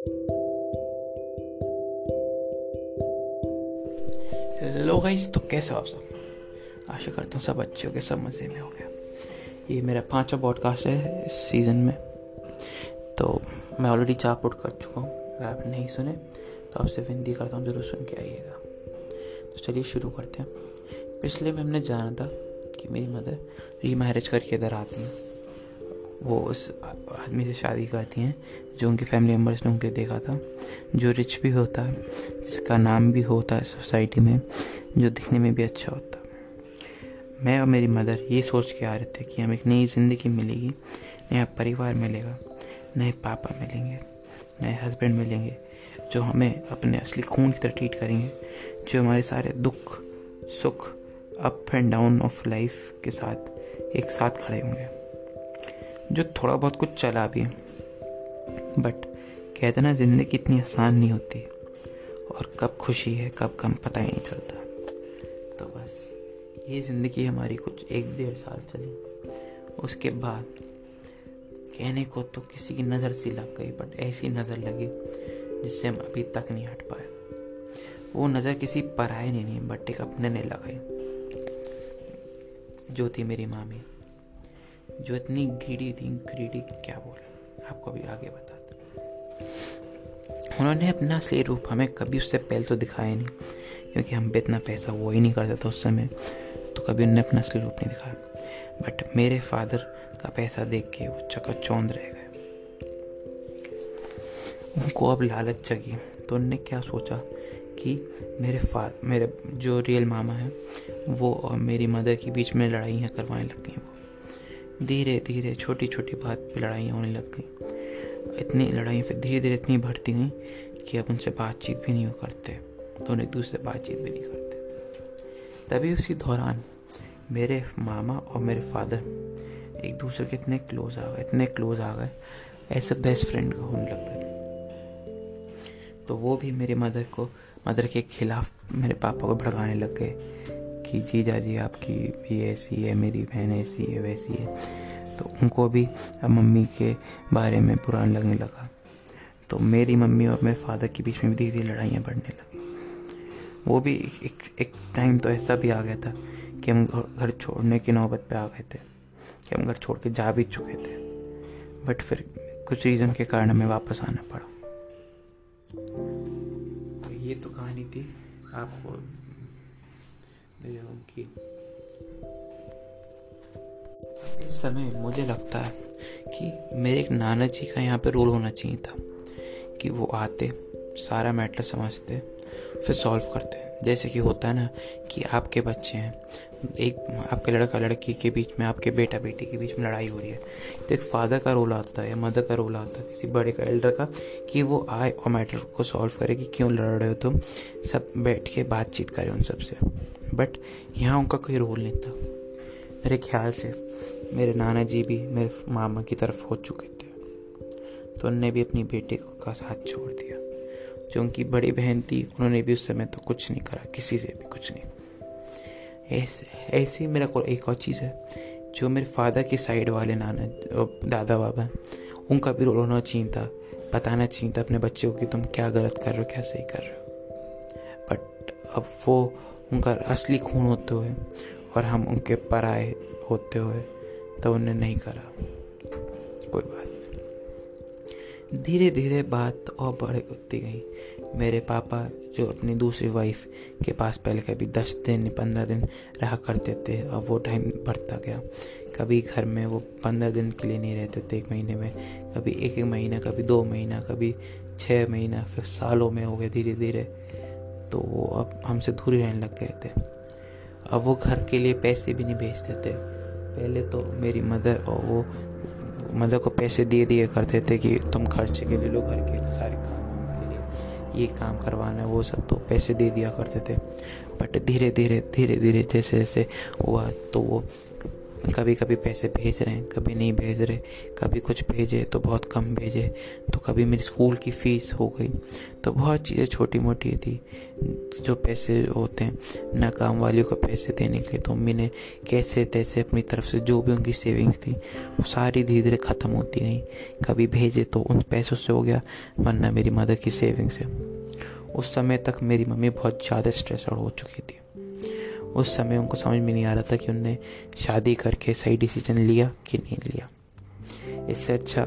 Hello guys तो कैसे आप सब? आशा करता हूँ सब अच्छे हो गए सब मज़े में हो गया ये मेरा पांचवा पॉडकास्ट है इस सीज़न में। तो मैं ऑलरेडी चार पोड कर चुका हूँ अगर आप नहीं सुने तो आपसे विनती करता हूँ, ज़रूर सुन के आइएगा। तो चलिए शुरू करते हैं। पिछले में हमने जाना था कि मेरी मदर री मैरिज करके इधर आती हैं। वो उस आदमी से शादी करती हैं, जो उनकी फैमिली मेंबर्स ने उनके देखा था, जो रिच भी होता है जिसका नाम भी होता है सोसाइटी में, जो दिखने में भी अच्छा होता। मैं और मेरी मदर ये सोच के आ रहे थे कि हमें एक नई ज़िंदगी मिलेगी, नया परिवार मिलेगा, नए पापा मिलेंगे, नए हस्बैंड मिलेंगे, जो हमें अपने असली खून की तरह ट्रीट करेंगे, जो हमारे सारे दुख, सुख up and down of life के साथ एक साथ खड़े होंगे। जो थोड़ा बहुत कुछ चला भी बट कहते ना ज़िंदगी इतनी आसान नहीं होती। और कब खुशी है, कब कम पता ही नहीं चलता। तो बस, ये ज़िंदगी हमारी कुछ एक डेढ़ साल चली। उसके बाद कहने को तो किसी की नज़र सी लग गई बट ऐसी नज़र लगी जिससे हम अभी तक नहीं हट पाए। वो नज़र किसी पराए ने नहीं बट एक अपने ने लगाई। जो थी मेरी मामी। जो इतनी ग्रीडी थी ग्रीडी क्या बोले? आपको अभी आगे बताते उन्होंने अपना असली रूप हमें कभी उससे पहले तो दिखाया नहीं, क्योंकि हम पे इतना पैसा वो ही नहीं करता था उस समय तो कभी उन्होंने अपना असली रूप नहीं दिखाया। बट मेरे फादर का पैसा देख के वो चौंध रह गए। उनको अब लालच जगी तो उनने क्या सोचा कि मेरे फा, मेरे जो रियल मामा हैं, वो और मेरी मदर के बीच में लड़ाइयाँ करवाने लग गई वो। धीरे धीरे छोटी छोटी बात पे लड़ाइयाँ होने लग गई। इतनी लड़ाई फिर धीरे धीरे इतनी बढ़ती गई कि अब उनसे बातचीत भी नहीं करते दोनों एक दूसरे बातचीत भी नहीं करते। तभी उसी दौरान मेरे मामा और मेरे फादर एक दूसरे के इतने क्लोज आ गए, इतने क्लोज आ गए, ऐसे बेस्ट फ्रेंड का होने लग गए। तो वो भी मेरी मदर को मदर के खिलाफ मेरे पापा को भड़काने लग गए। कि जीजा जी आपकी भी ऐसी है, मेरी बहन ऐसी है, वैसी है। तो उनको भी अब मम्मी के बारे में पुरान लगने लगा। तो मेरी मम्मी और मेरे फादर के बीच में भी धीरे धीरे लड़ाइयाँ बढ़ने लगी। वो भी एक एक टाइम तो ऐसा भी आ गया था कि हम घर छोड़ने की नौबत पे आ गए थे। कि हम घर छोड़ के जा भी चुके थे। बट फिर कुछ रीज़न के कारण हमें वापस आना पड़ा। तो ये तो कहानी थी। आपको मेरे उनकी इस समय मुझे लगता है कि मेरे एक नाना जी का यहाँ पे रोल होना चाहिए था, कि वो आते, सारा मैटर समझते, फिर सॉल्व करते। जैसे कि होता है ना कि आपके बच्चे हैं, एक आपके लड़का लड़की के बीच में, आपके बेटा बेटी के बीच में लड़ाई हो रही है तो एक फादर का रोल आता है या मदर का रोल आता है, किसी बड़े का एल्डर का, कि वो आए और मैटर को सॉल्व करे कि क्यों लड़ रहे हो तुम? सब बैठ के बातचीत करें उन सबसे। बट यहाँ उनका कोई रोल नहीं था। मेरे ख्याल से मेरे नाना जी भी मेरे मामा की तरफ़ हो चुके थे। तो उनने भी अपनी बेटे का साथ छोड़ दिया। जो उनकी बड़ी बहन थी, उन्होंने भी उस समय तो कुछ नहीं करा, किसी से भी कुछ नहीं। ऐसे, ऐसी मेरा एक और चीज़ है, जो मेरे फादर की साइड वाले नाना दादा बाबा हैं उनका भी रोल होना चाहिए था, बताना चाहिए था अपने बच्चों को कि तुम क्या गलत कर रहे हो, क्या सही कर रहे हो। बट अब वो उनका असली खून होते हुए और हम उनके पराए होते हुए तो उन्हें नहीं करा। कोई बात नहीं। धीरे धीरे बात और बढ़ होती गई। मेरे पापा, जो अपनी दूसरी वाइफ के पास पहले कभी दस दिन, पंद्रह दिन रहा करते थे, अब वो टाइम बढ़ता गया। कभी घर में वो पंद्रह दिन के लिए नहीं रहते थे, एक महीने में। कभी एक एक महीना, कभी दो महीना, कभी छः महीना, फिर सालों में हो गए धीरे धीरे तो वो अब हमसे दूर ही रहने लग गए थे। अब वो घर के लिए पैसे भी नहीं भेजते थे। पहले तो मेरी मदर और वो मदर को पैसे दिए दिए करते थे कि तुम खर्चे के लिए लो, घर के सारे काम के लिए ये काम करवाना है, वो सब तो पैसे दे दिया करते थे। बट धीरे धीरे धीरे धीरे जैसे जैसे हुआ तो वो कभी कभी पैसे भेज रहे हैं, कभी नहीं भेज रहे, कभी कुछ भेजे तो बहुत कम भेजे तो कभी मेरी स्कूल की फ़ीस हो गई। तो बहुत चीज़ें छोटी मोटी थी जो पैसे होते हैं, ना काम वालियों को पैसे देने के लिए। तो मम्मी ने कैसे तैसे अपनी तरफ़ से जो भी उनकी सेविंग्स थी, वो सारी धीरे धीरे ख़त्म होती गई कभी भेजे तो उन पैसों से हो गया, वरना मेरी मदर की सेविंग्स से उस समय तक मेरी मम्मी बहुत ज़्यादा स्ट्रेस हो चुकी थी। उस समय उनको समझ में नहीं आ रहा था कि उनने शादी करके सही डिसीज़न लिया कि नहीं लिया। इससे अच्छा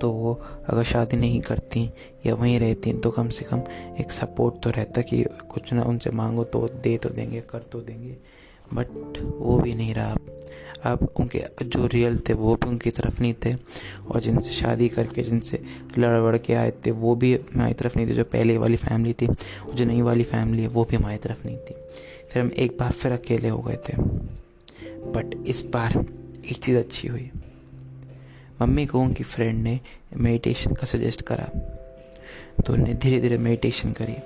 तो वो अगर शादी नहीं करती या वहीं रहती तो कम से कम एक सपोर्ट तो रहता कि कुछ ना उनसे मांगो तो दे तो देंगे, कर तो देंगे। बट वो भी नहीं रहा। अब उनके जो रियल थे वो भी उनकी तरफ़ नहीं थे और जिनसे शादी करके, जिनसे लड़ वड़ के आए थे वो भी हमारी तरफ़ नहीं थे। जो पहले वाली फैमिली थी, जो नई वाली फैमिली है, वो भी हमारी तरफ़ नहीं थी। फिर हम एक बार फिर अकेले हो गए थे। बट इस बार एक चीज़ अच्छी हुई। मम्मी को उनकी फ्रेंड ने मेडिटेशन का सजेस्ट करा। तो उन्होंने धीरे धीरे मेडिटेशन करी,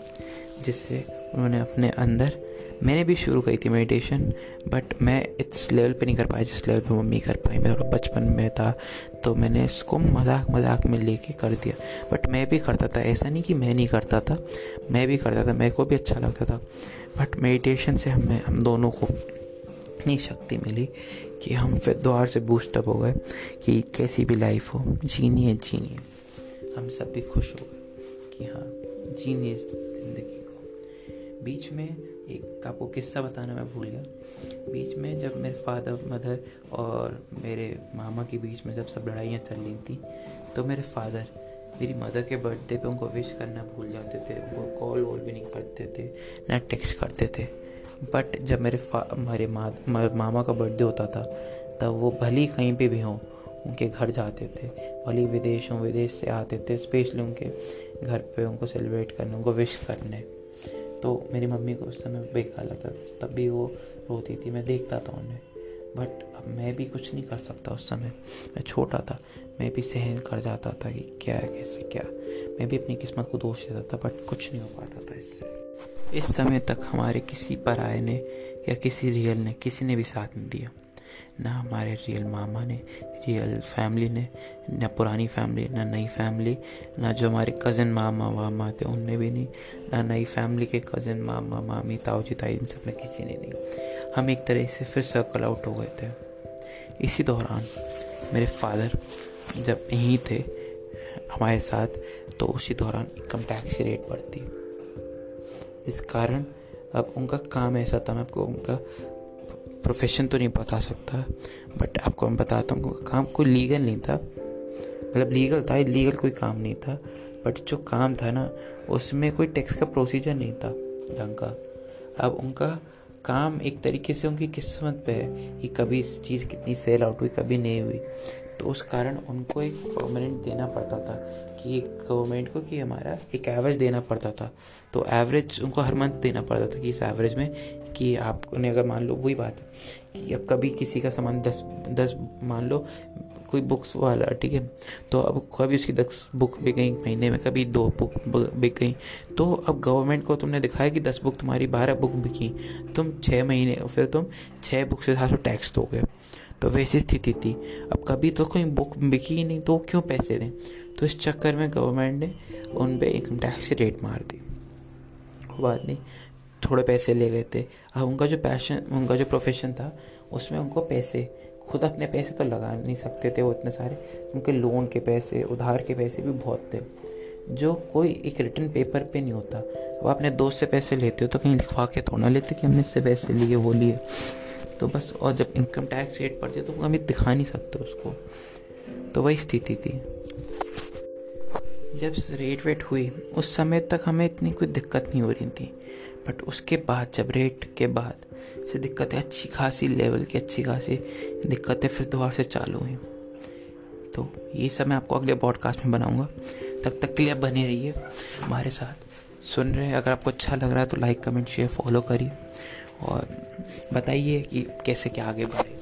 जिससे उन्होंने अपने अंदर मैंने भी शुरू करी थी मेडिटेशन बट मैं इस लेवल पे नहीं कर पाया जिस लेवल पे मम्मी कर पाई। मैं थोड़ा बचपन में था तो मैंने इसको मज़ाक मज़ाक में लेके कर दिया। बट मैं भी करता था। ऐसा नहीं कि मैं नहीं करता था। मैं भी करता था। मेरे को भी अच्छा लगता था। बट मेडिटेशन से हमें, हम दोनों को इतनी शक्ति मिली कि हम फिर द्वार से बूस्टअप हो गए कि कैसी भी लाइफ हो, जीनी है जीनी है। हम सब भी खुश हो गए कि हाँ जीनी है ज़िंदगी बीच में एक आपको किस्सा बताना मैं भूल गया। बीच में जब मेरे फादर मदर और मेरे मामा के बीच में जब सब लड़ाइयाँ चल रही थी तो मेरे फादर मेरी मदर के बर्थडे पे उनको विश करना भूल जाते थे। उनको कॉल वॉल भी नहीं करते थे ना टेक्स्ट करते थे। बट जब मेरे मेरे मा, मामा का बर्थडे होता था तब वो भली कहीं पे भी हों उनके घर जाते थे। भली विदेश विदेश से आते थे स्पेशली उनके घर पे उनको सेलिब्रेट करने उनको विश करने। तो मेरी मम्मी को उस समय बेकार लगता तब भी वो रोती थी, मैं देखता था उन्हें। बट अब मैं भी कुछ नहीं कर सकता उस समय। मैं छोटा था। मैं भी सहन कर जाता था कि क्या है कैसे, क्या। मैं भी अपनी किस्मत को दोष देता था बट कुछ नहीं हो पाता था इससे। इस समय तक हमारे किसी पराये ने या किसी रियल ने किसी ने भी साथ नहीं दिया। ना हमारे रियल मामा ने रियल फैमिली ने, ना पुरानी फैमिली ना नई फैमिली ना जो हमारे कज़न मामा वामा थे उनने भी नहीं, ना नई फैमिली के कज़न मामा मामी ताऊ जी ताई इन सबने किसी ने नहीं। हम एक तरह से फिर सर्कल आउट हो गए थे। इसी दौरान मेरे फादर जब यहीं थे, हमारे साथ तो उसी दौरान इनकम टैक्स की रेट बढ़ती। जिस कारण अब उनका काम ऐसा था, मैं आपको उनका प्रोफेशन तो नहीं बता सकता बट आपको मैं बताता हूँ, काम कोई लीगल नहीं था। मतलब लीगल था लीगल कोई काम नहीं था बट जो काम था ना, उसमें कोई टैक्स का प्रोसीजर नहीं था ढंग का अब उनका काम एक तरीके से उनकी किस्मत पे है कि कभी इस चीज़ कितनी सेल आउट हुई, कभी नहीं हुई। तो उस कारण उनको एक परमानेंट देना पड़ता था। कि गवर्नमेंट को कि हमारा एक एवरेज देना पड़ता था। तो एवरेज उनको हर मंथ देना पड़ता था कि इस एवरेज में कि आपने अगर मान लो वही बात है कि अब कभी किसी का सामान दस दस मान लो कोई बुक्स वाला, ठीक है? तो अब कभी उसकी दस बुक बिक गई महीने में, कभी दो बुक बिक गई तो अब गवर्नमेंट को तुमने दिखाया कि दस बुक तुम्हारी बारह बुक बिकी, तुम छः महीने, फिर तुम छः बुक से हिसाब से टैक्स दोगे। तो वैसी स्थिति थी। अब कभी तो कोई बुक बिकी ही नहीं तो क्यों पैसे दें? तो इस चक्कर में गवर्नमेंट ने उन पर इनकम टैक्स रेट मार दी। कोई बात नहीं, थोड़े पैसे ले गए थे। अब उनका जो पैशन उनका जो प्रोफेशन था, उसमें उनको पैसे, खुद अपने पैसे तो लगा नहीं सकते थे वो इतने सारे। उनके लोन के पैसे, उधार के पैसे भी बहुत थे। जो कोई एक रिटर्न पेपर पे नहीं होता। अब अपने दोस्त से पैसे लेते हो तो कहीं लिखवा के थोड़ा लेते कि हमने इससे पैसे लिए, वो लिए। तो बस, और जब इनकम टैक्स रेट पड़ती है तो कभी दिखा नहीं सकते उसको। तो वही स्थिति थी। जब रेट वेट हुई, उस समय तक हमें इतनी कोई दिक्कत नहीं हो रही थी। बट उसके बाद, जब रेट के बाद से दिक्कतें अच्छी खासी लेवल की अच्छी खासी दिक्कतें फिर दोबारा से चालू हुई। तो ये सब मैं आपको अगले पॉडकास्ट में बनाऊँगा। तब तक के लिए बने रहिए हमारे साथ। सुन रहे हैं, अगर आपको अच्छा लग रहा है तो लाइक कमेंट शेयर फॉलो करिए। और बताइए कि कैसे क्या आगे बढ़े।